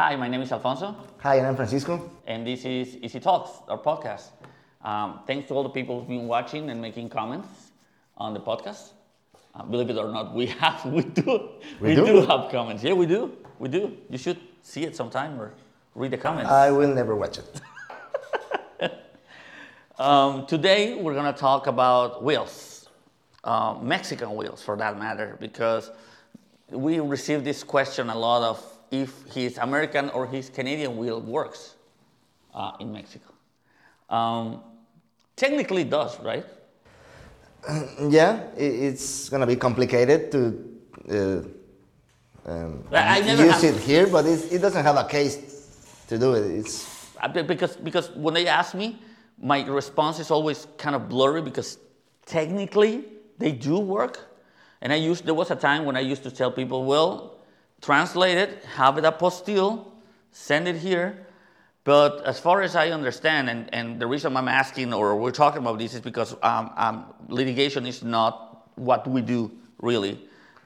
Hi, my name is Alfonso, Hi, and I'm Francisco. and this is Easy Talks, our podcast. Um, thanks to all the people who've been watching and making comments on the podcast. Uh, believe it or not, we have, we do, We do? have comments. Yeah, we do, we do. You should see it sometime or read the comments. I will never watch it. Um, today we're gonna talk about wheels, uh, Mexican wheels for that matter, because we received this question a lot of if his American or his Canadian wheel works uh, in Mexico. Um, technically, it does, right? Yeah, i- it's gonna be complicated to uh, um, I- I never use it here, but it doesn't have a case to do it. It's Uh, Because, because when they ask me, my response is always kind of blurry because technically they do work. And I used, there was a time when I used to tell people, well, translate it, have it apostille, send it here. But as far as I understand, and, and the reason I'm asking or we're talking about this is because um, um, litigation is not what we do really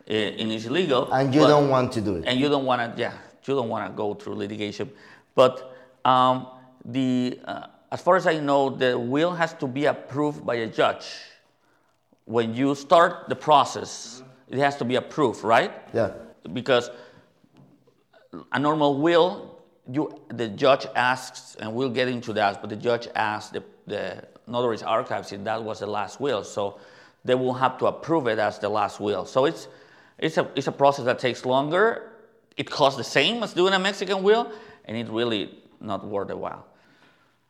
i- in Easy Legal. and you but- don't want to do it. and you don't want to, yeah, you don't want to go through litigation. But um, the, uh, as far as I know, the will has to be approved by a judge. When you start the process, it has to be approved, right? Yeah. Because a normal will, you, the judge asks, and we'll get into that, but the judge asks the, the notary's archives if that was the last will. So they will have to approve it as the last will. So it's, it's, a, it's a process that takes longer. It costs the same as doing a Mexican will, and it's really not worth a while.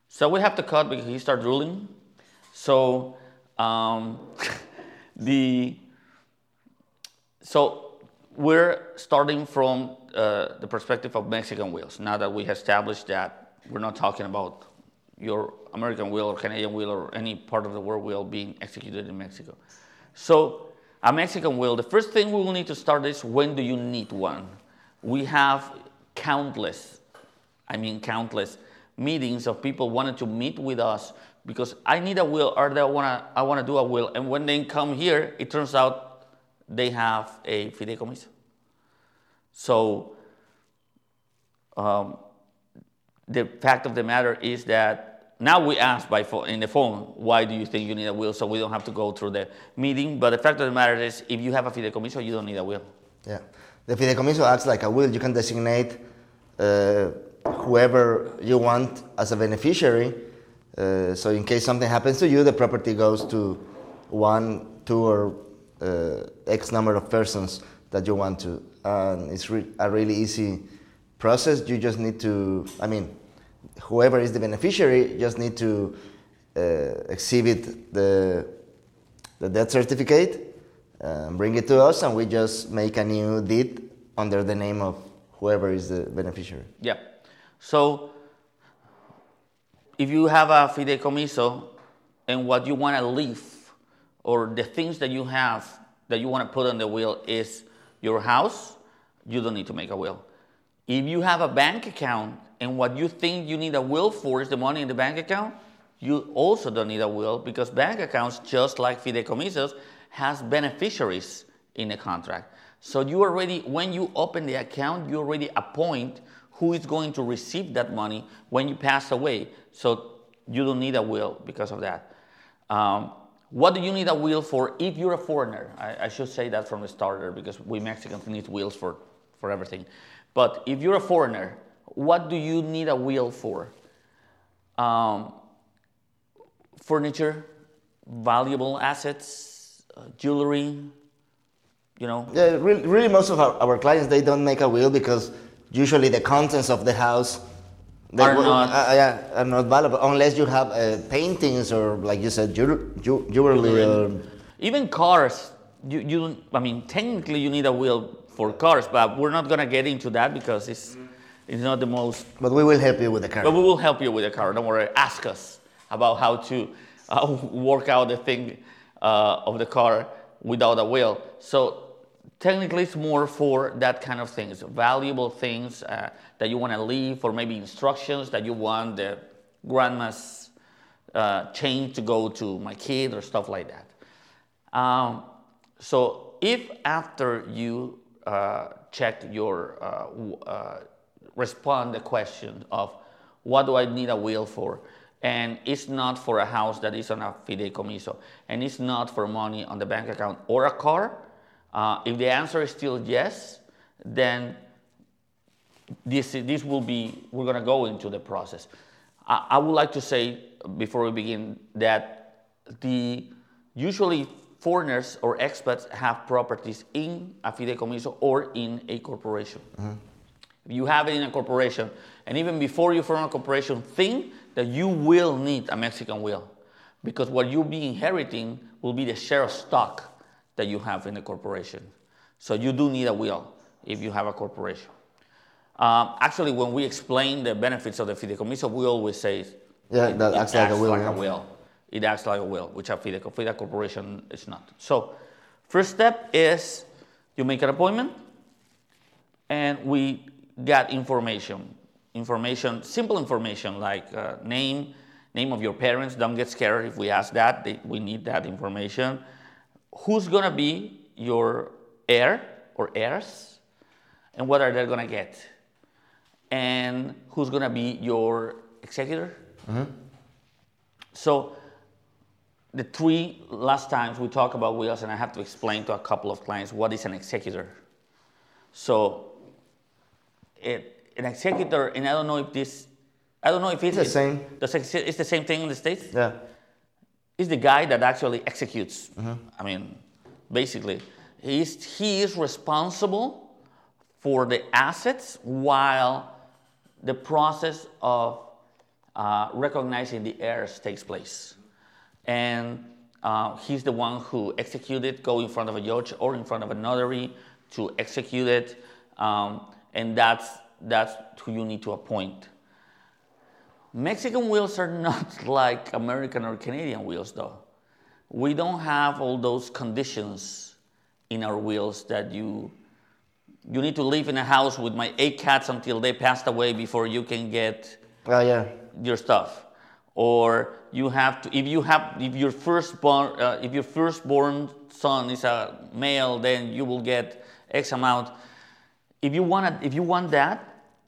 So we have to cut because he started ruling. So um, the so we're starting from uh, the perspective of Mexican wheels. Now that we established that we're not talking about your American wheel or Canadian wheel or any part of the world wheel being executed in Mexico. So a Mexican wheel, the first thing we will need to start is when do you need one? We have countless, I mean countless meetings of people wanting to meet with us because I need a will or they wanna I wanna do a will and when they come here it turns out they have a fideicomiso. So um, the fact of the matter is that now we ask by phone, in the phone, why do you think you need a will? So we don't have to go through the meeting. But the fact of the matter is, if you have a fideicomiso, you don't need a will. Yeah. The fideicomiso acts like a will. You can designate uh, whoever you want as a beneficiary. Uh, so in case something happens to you, the property goes to one, two, or X number of persons that you want to. And it's re- a really easy process. You just need to, I mean, whoever is the beneficiary just need to uh, exhibit the, the death certificate, um, bring it to us, and we just make a new deed under the name of whoever is the beneficiary. Yeah. So if you have a fideicomiso and what you want to leave or the things that you have that you want to put on the will is your house, you don't need to make a will. If you have a bank account and what you think you need a will for is the money in the bank account, you also don't need a will because bank accounts, just like fideicomisos, has beneficiaries in the contract. So you already, when you open the account, you already appoint who is going to receive that money when you pass away. So you don't need a will because of that. Um, what do you need a will for if you're a foreigner? I, I should say that from the starter because we Mexicans need wills for, for everything. But if you're a foreigner, what do you need a will for? Um, furniture, valuable assets, uh, jewelry, you know. Yeah, really, really most of our, our clients they don't make a will because usually the contents of the house they Are will- not- uh, yeah, are not valuable unless you have uh, paintings or like you said jew- jew- jewelry Even cars, you, you I mean, technically you need a wheel for cars, but we're not gonna get into that because it's, it's not the most, but we will help you with the car. but we will help you with the car. Don't worry, ask us about how to uh, work out the thing uh, of the car without a wheel. So technically it's more for that kind of things, valuable things uh, that you wanna leave or maybe instructions that you want the grandma's uh, chain to go to my kid or stuff like that. Um, so if after you uh, check your uh, uh, respond the question of what do I need a will for? And it's not for a house that is on a fideicomiso, and it's not for money on the bank account or a car. Uh, if the answer is still yes, then this, this will be, we're going to go into the process. I, I would like to say before we begin that the usually foreigners or expats have properties in a fideicomiso or in a corporation. If you have it in a corporation, and even before you form a corporation, think that you will need a Mexican will. Because what you'll be inheriting will be the share of stock that you have in a corporation. So you do need a will if you have a corporation. Um, actually, when we explain the benefits of the fideicomiso, we always say Yeah, that acts like a will, Like yeah. a will. It acts like a will, which a fideic, fideic corporation is not. So, first step is you make an appointment, and we get information. Information, simple information like uh, name, name of your parents. Don't get scared if we ask that. They, we need that information. Who's gonna be your heir or heirs, and what are they gonna get? And who's gonna be your executor? Mm-hmm. So the three last times we talk about wills, and I have to explain to a couple of clients what is an executor. So it, an executor, and I don't know if this, I don't know if it's the same. It's the same thing in the states. Yeah. Is the guy that actually executes. I mean, basically, he's, he is responsible for the assets while the process of uh, recognizing the heirs takes place. And uh, he's the one who executed, go in front of a judge or in front of a notary to execute it. Um, and that's, that's who you need to appoint. Mexican wheels are not like American or Canadian wheels, though. We don't have all those conditions in our wheels that you you need to live in a house with my eight cats until they passed away before you can get Oh, yeah. your stuff or you have to if you have if your firstborn uh, if your firstborn son is a male then you will get x amount if you want if you want that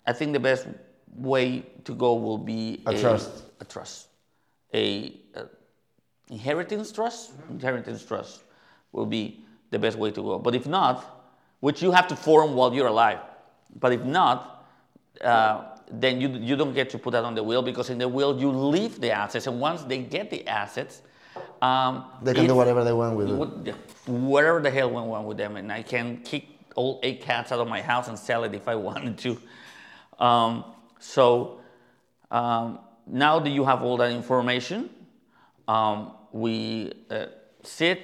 i think the best way to go will be A trust. a trust a, uh inheritance trust inheritance trust will be the best way to go but if not which you have to form while you're alive but if not uh, then you, you don't get to put that on the will because in the will you leave the assets and once they get the assets um, They can if- do whatever they want with it. whatever the hell went on with them, and I can kick all eight cats out of my house and sell it if I wanted to. Um, so um, now that you have all that information, um, we uh, sit,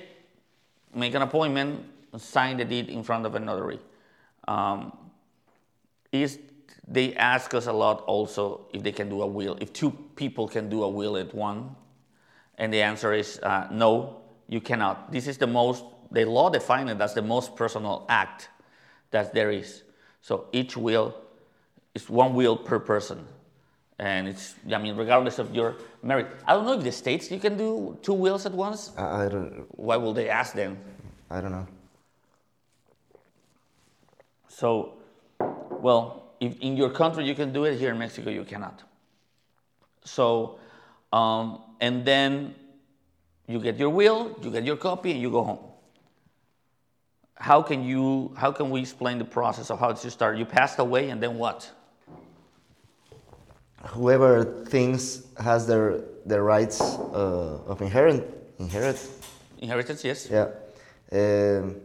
make an appointment, sign the deed in front of a notary. Um, is they ask us a lot also if they can do a will, if two people can do a will at one, and the answer is uh, no, you cannot. This is the most, the law defines it as the most personal act that there is. So each will is one will per person. And it's, I mean, regardless of your merit. I don't know if the states you can do two wills at once. I, I don't. Why will they ask them? I don't know. So, well, if in your country you can do it, here in Mexico you cannot. So, um, and then you get your will, you get your copy, and you go home. How can you? How can we explain the process of how should start? You passed away, and then what? Whoever thinks has their their rights uh, of inherit inherit. Inheritance, yes. Yeah. Um,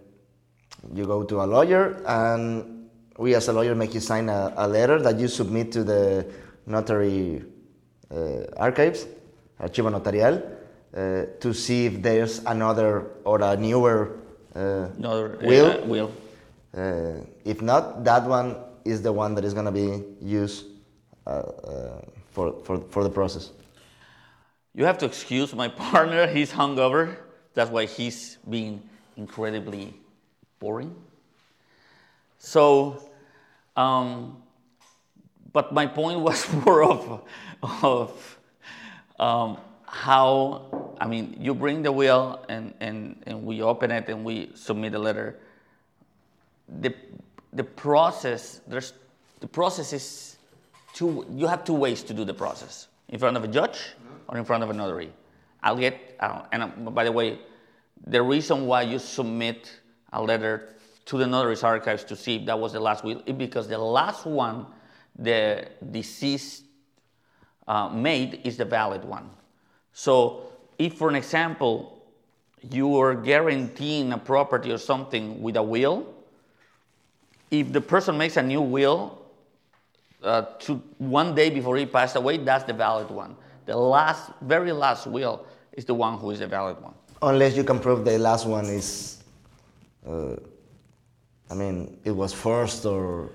you go to a lawyer, and we as a lawyer make you sign a, a letter that you submit to the notary uh, archives, archivo notarial, uh, to see if there's another or a newer uh, Another uh, will. will. Uh, if not, that one is the one that is going to be used for, for, for the process. You have to excuse my partner. He's hungover. That's why he's being incredibly boring. So, um, but my point was more of, of um, how, I mean, you bring the will and, and, and we open it and we submit a letter. The, the process, there's the process is two. You have two ways to do the process: in front of a judge or in front of a notary. I'll get. Uh, and uh, by the way, the reason why you submit a letter to the notary's archives to see if that was the last will is because the last one the deceased uh, made is the valid one. So, if, for an example, you are guaranteeing a property or something with a will, if the person makes a new will uh, to one day before he passed away, that's the valid one. The last, very last will is the one who is the valid one. Unless you can prove the last one is, uh, I mean, it was first or.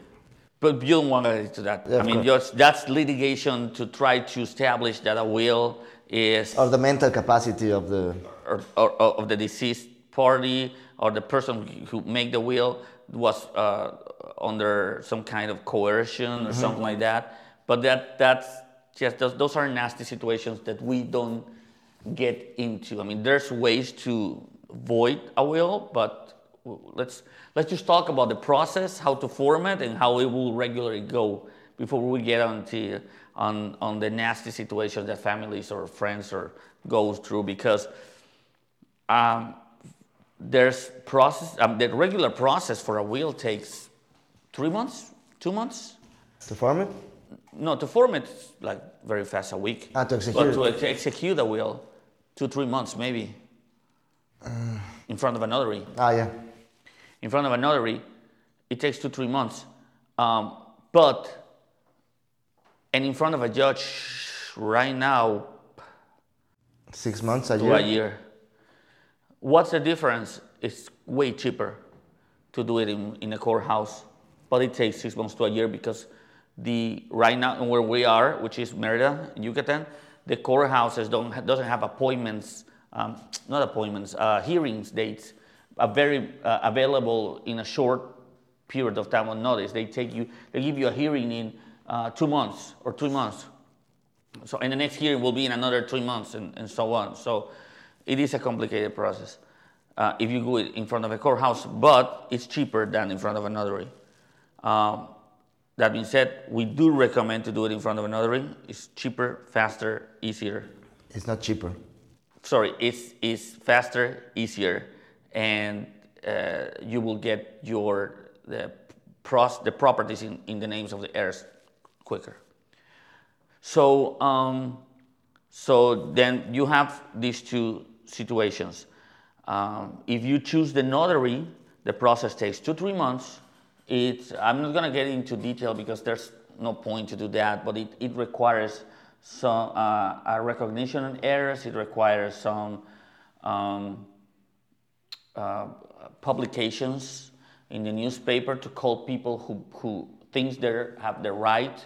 But you don't want to get that. Yeah, I mean, just, that's litigation to try to establish that a will is Or the mental capacity of the. or, or, or of the deceased party or the person who made the will was uh, under some kind of coercion or something like that. But that that's just those, those are nasty situations that we don't get into. I mean, there's ways to void a will, but let's let's just talk about the process, how to form it, and how it will regularly go before we get on to on on the nasty situations that families or friends or goes through because um, there's process um, the regular process for a will takes three months two months To form it? no to form it like very fast a week Ah, to but execute to ex- execute a will two three months maybe in front of a notary Ah, yeah. in front of a notary, it takes two, three months. Um, but, and in front of a judge right now, Six months, a year. a year. What's the difference? It's way cheaper to do it in, in a courthouse, but it takes six months to a year because the right now where we are, which is Merida, Yucatan, the courthouses don't doesn't have appointments, um, not appointments, uh, hearings dates, are very uh, available in a short period of time on notice. They take you, they give you a hearing in uh, two months or three months. So, and the next hearing will be in another three months and, and so on. So, it is a complicated process uh, if you do it in front of a courthouse, but it's cheaper than in front of a notary. Um, that being said, we do recommend to do it in front of a notary. It's cheaper, faster, easier. It's not cheaper. Sorry, it's, it's faster, easier, and uh, you will get your the, pros, the properties in, in the names of the heirs quicker. So, um, so then you have these two situations. Um, if you choose the notary, the process takes two, three months. It's, I'm not going to get into detail because there's no point to do that, but it, it requires some uh, a recognition of errors. It requires some um, uh, publications in the newspaper to call people who, who thinks they have the right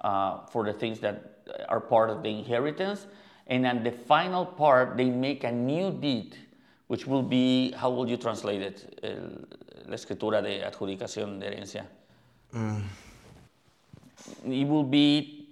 uh, for the things that are part of the inheritance. And then the final part, they make a new deed, which will be, how will you translate it? El- la escritura de adjudicación de herencia. Mm. It will be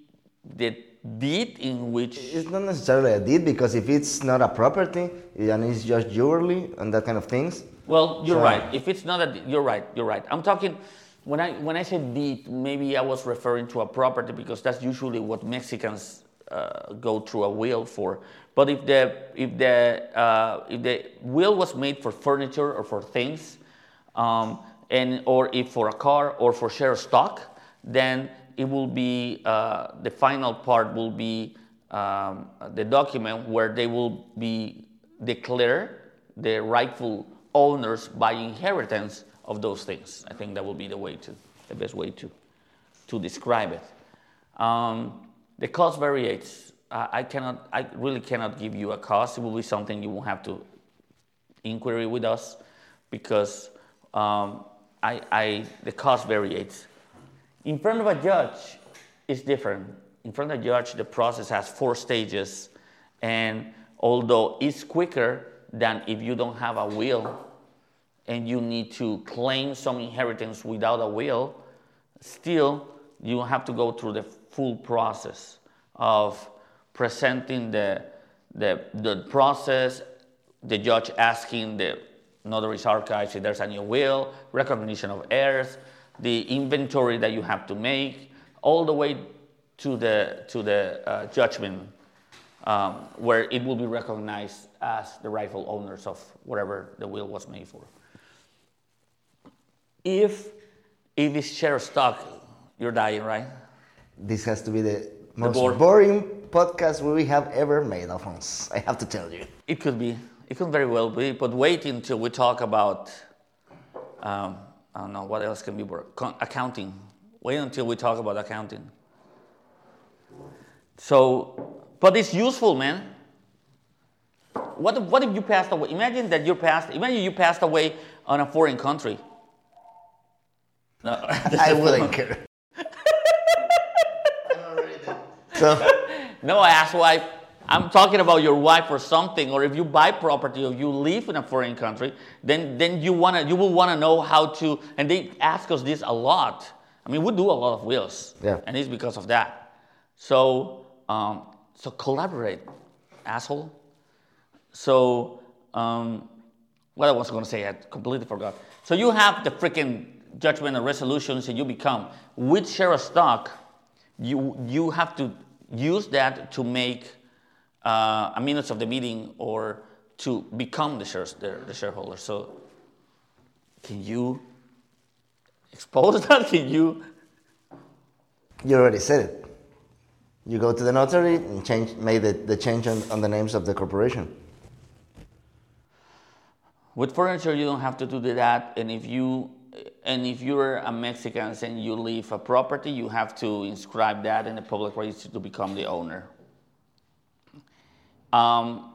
the deed in which It's not necessarily a deed because if it's not a property and it's just jewelry and that kind of things, Well, you're So- right. If it's not a, you're right. You're right. I'm talking when I when I said deed, maybe I was referring to a property because that's usually what Mexicans uh, go through a will for. But if the if the uh, if the will was made for furniture or for things, um, and or if for a car or for share stock, then it will be uh, the final part will be um, the document where they will be declare the rightful owners by inheritance of those things. I think that will be the way to the best way to to describe it. Um, the cost varies. I, cannot. I really cannot give you a cost. It will be something you will have to inquiry with us because um, I, I the cost varies. In front of a judge, it's different. In front of a judge, the process has four stages, and although it's quicker than if you don't have a will and you need to claim some inheritance without a will, still you have to go through the full process of presenting the, the, the process, the judge asking the notary's archives if there's a new will, recognition of heirs, the inventory that you have to make, all the way to the, to the uh, judgment um, where it will be recognized as the rightful owners of whatever the will was made for. If, if it's share stock, you're dying, right? This has to be the most board. boring podcast we have ever made, Alfonso. I have to tell you. It could be. It could very well be. But wait until we talk about, um, I don't know, what else can be? Con- accounting. Wait until we talk about accounting. So, but it's useful, man. What if, what if you passed away? Imagine that you passed. Imagine you passed away on a foreign country. No, I wouldn't care. So, No, I asked why. I'm talking about your wife or something, or if you buy property or you live in a foreign country, then then you wanna you will wanna know how to. And they ask us this a lot. I mean, we do a lot of wills, Yeah. and it's because of that. So um, so collaborate, asshole. So um, what I was going to say, I completely forgot. So you have the freaking judgment and resolutions, and you become with share of stock. You you have to use that to make uh, a minutes of the meeting or to become the shares the, the shareholder. So can you expose that? Can you? you already said it. You go to the notary and change, made the, the change on, on the names of the corporation. With furniture, you don't have to do that, and if you and if you're a Mexican and you leave a property, you have to inscribe that in the public register to become the owner. Um,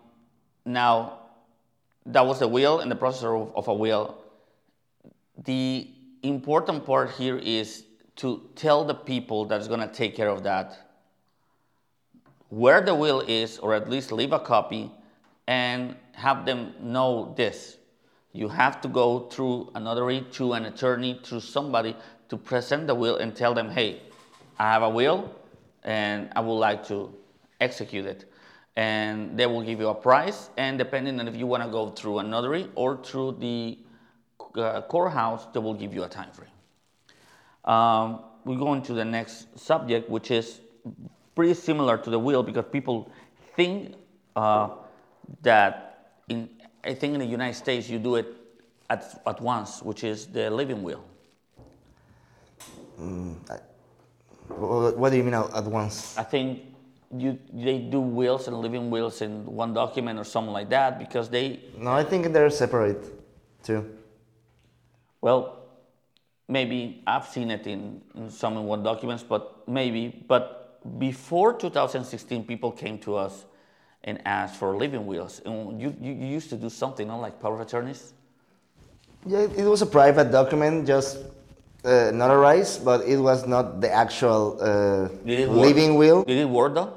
now, that was the will and the process of, of a will. The important part here is to tell the people that's going to take care of that where the will is, or at least leave a copy, and have them know this. You have to go through a notary, to an attorney, to somebody to present the will and tell them, hey, I have a will and I would like to execute it. And they will give you a price, and depending on if you want to go through a notary or through the uh, courthouse, they will give you a time frame. Um, we go into the next subject, which is pretty similar to the will because people think uh, that in I think in the United States you do it at, at once, which is the living will. Mm, what, what do you mean at at once? I think you they do wills and living wills in one document or something like that because they No, I think they're separate too. Well, maybe I've seen it in, in some in one documents, but maybe. But before 2016, people came to us and asked for living wills. And you, you, you used to do something, not like power of attorneys? Yeah, it it was a private document, just uh, notarized, but it was not the actual uh, living will. Did it work though?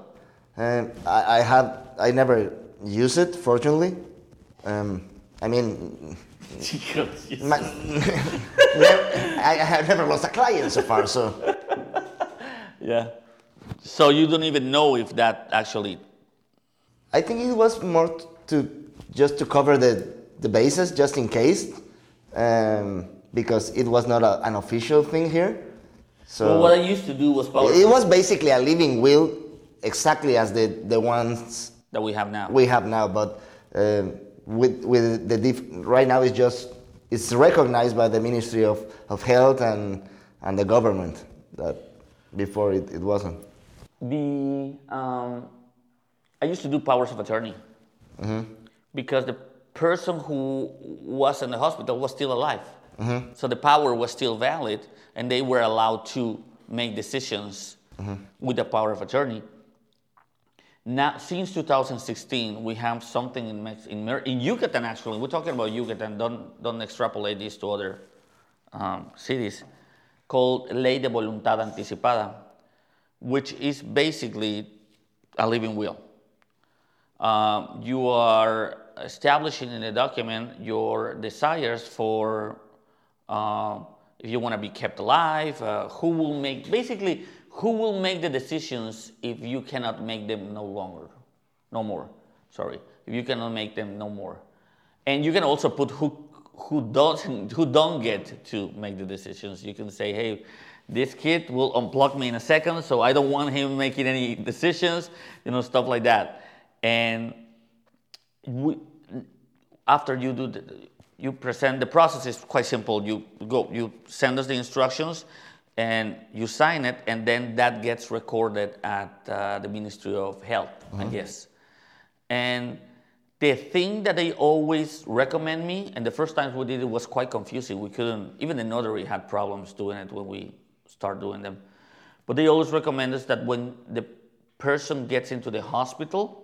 Um, I, I had, I never used it, fortunately. Um, I mean, my, I, I have never lost a client so far, so yeah. So you don't even know if that actually. I think it was more to just to cover the, the bases, just in case, um, because it was not a, an official thing here. So Well, what I used to do was power it was basically a living will, exactly as the, the ones that we have now. we have now. But um, with with the diff- right now, it's just it's recognized by the Ministry of, of Health and and the government. That before it, it wasn't. The um, I used to do powers of attorney mm-hmm. because the person who was in the hospital was still alive, mm-hmm. so the power was still valid, and they were allowed to make decisions mm-hmm. with the power of attorney. Now, since 2016, we have something in Mex- in, Mer- in Yucatan. Actually, we're talking about Yucatan. Don't don't extrapolate this to other um, cities. Called Ley de Voluntad Anticipada, which is basically a living will. Um, you are establishing in a document your desires for uh, if you want to be kept alive, uh, who will make basically who will make the decisions if you cannot make them no longer, no more. Sorry, if you cannot make them no more, and you can also put who who don't who don't get to make the decisions. You can say, hey, this kid will unplug me in a second, so I don't want him making any decisions, you know, stuff like that. And we, after you do the, you present the process is quite simple. You go, you send us the instructions, and you sign it, and then that gets recorded at uh, the Ministry of Health, I guess. And the thing that they always recommend me, and the first times we did it was quite confusing. We couldn't, even the notary had problems doing it when we start doing them. But they always recommend us that when the person gets into the hospital,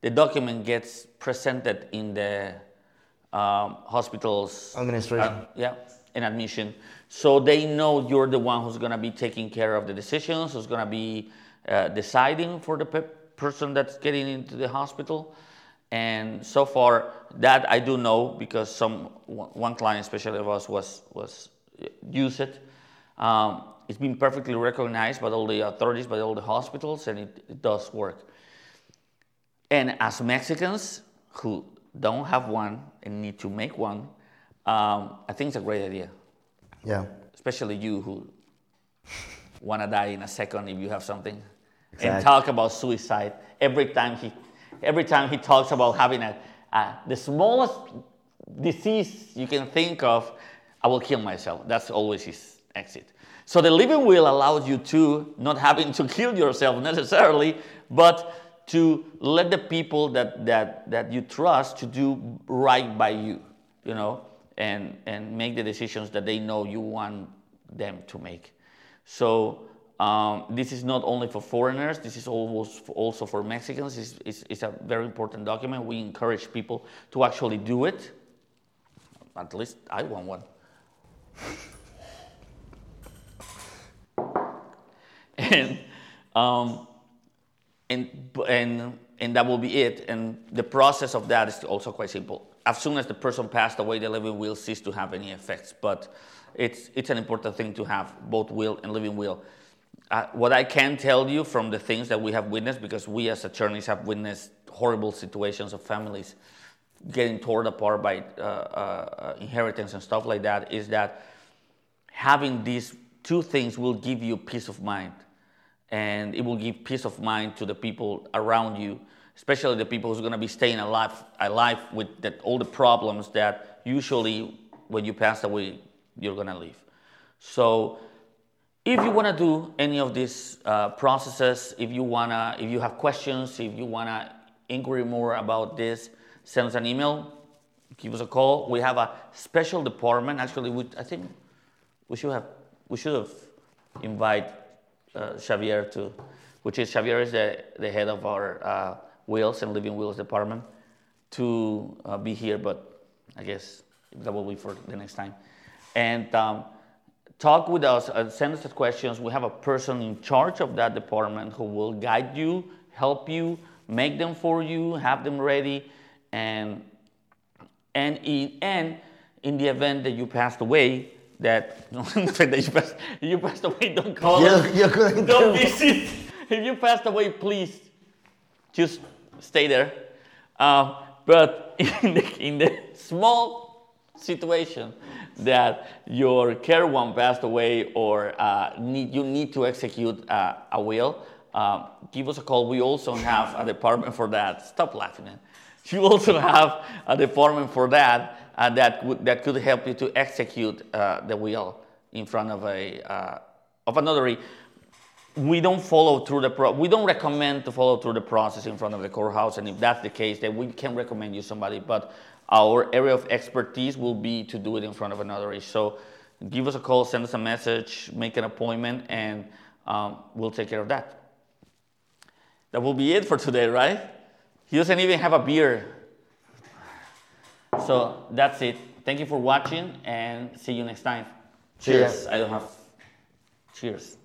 the document gets presented in the um, hospital's Administration. uh, yeah, in admission. So they know you're the one who's going to be taking care of the decisions, who's going to be uh, deciding for the pe- person that's getting into the hospital. And so far, that I do know because some one client, especially of us, was was uh, use it. Um, it's been perfectly recognized by all the authorities, by all the hospitals, and it, it does work. And as Mexicans who don't have one and need to make one, um, I think it's a great idea. Yeah. Especially you who want to die in a second if you have something, and talk about suicide every time he, every time he talks about having a, a the smallest disease you can think of, I will kill myself. That's always his exit. So the living will allows you to not having to kill yourself necessarily, but to let the people that, that, that you trust to do right by you, you know, and, and make the decisions that they know you want them to make. So um, this is not only for foreigners, this is also for Mexicans. It's, it's, it's a very important document. We encourage people to actually do it. At least I want one. and, um, and, and, and that will be it. And the process of that is also quite simple. As soon as the person passed away, the living will cease to have any effects. But it's, it's an important thing to have both will and living will. Uh, what I can tell you from the things that we have witnessed, because we as attorneys have witnessed horrible situations of families getting torn apart by uh, uh, inheritance and stuff like that, is that having these two things will give you peace of mind and it will give peace of mind to the people around you especially the people who's going to be staying alive alive with that, all the problems that usually when you pass away you're going to leave. So if you want to do any of these uh, processes if you want to if you have questions if you want to inquiry more about this send us an email give us a call. We have a special department. Actually we, i think we should have we should have invite Xavier to, which is Xavier is the, the head of our uh, wills and living wills department, to uh, be here. But I guess that will be for the next time. And um, talk with us, uh, send us the questions. We have a person in charge of that department who will guide you, help you, make them for you, have them ready, and and in, and in the event that you passed away, that, that you, passed, you passed away, don't call You, us, you couldn't don't visit. If you passed away, please just stay there. Uh, but in the, in the small situation that your care one passed away or uh, need, you need to execute uh, a will, uh, give us a call. We also have a department for that. Stop laughing. Man. You also have a department for that uh, that, would, that could help you to execute uh, the will in front of a, uh, of a notary we don't follow through the pro- we don't recommend to follow through the process in front of the courthouse and if that's the case then we can recommend you somebody but our area of expertise will be to do it in front of a notary so give us a call send us a message make an appointment and um, we'll take care of that. That will be it for today right he doesn't even have a beer. So that's it. Thank you for watching and see you next time. Ya. cheers. I don't have. Cheers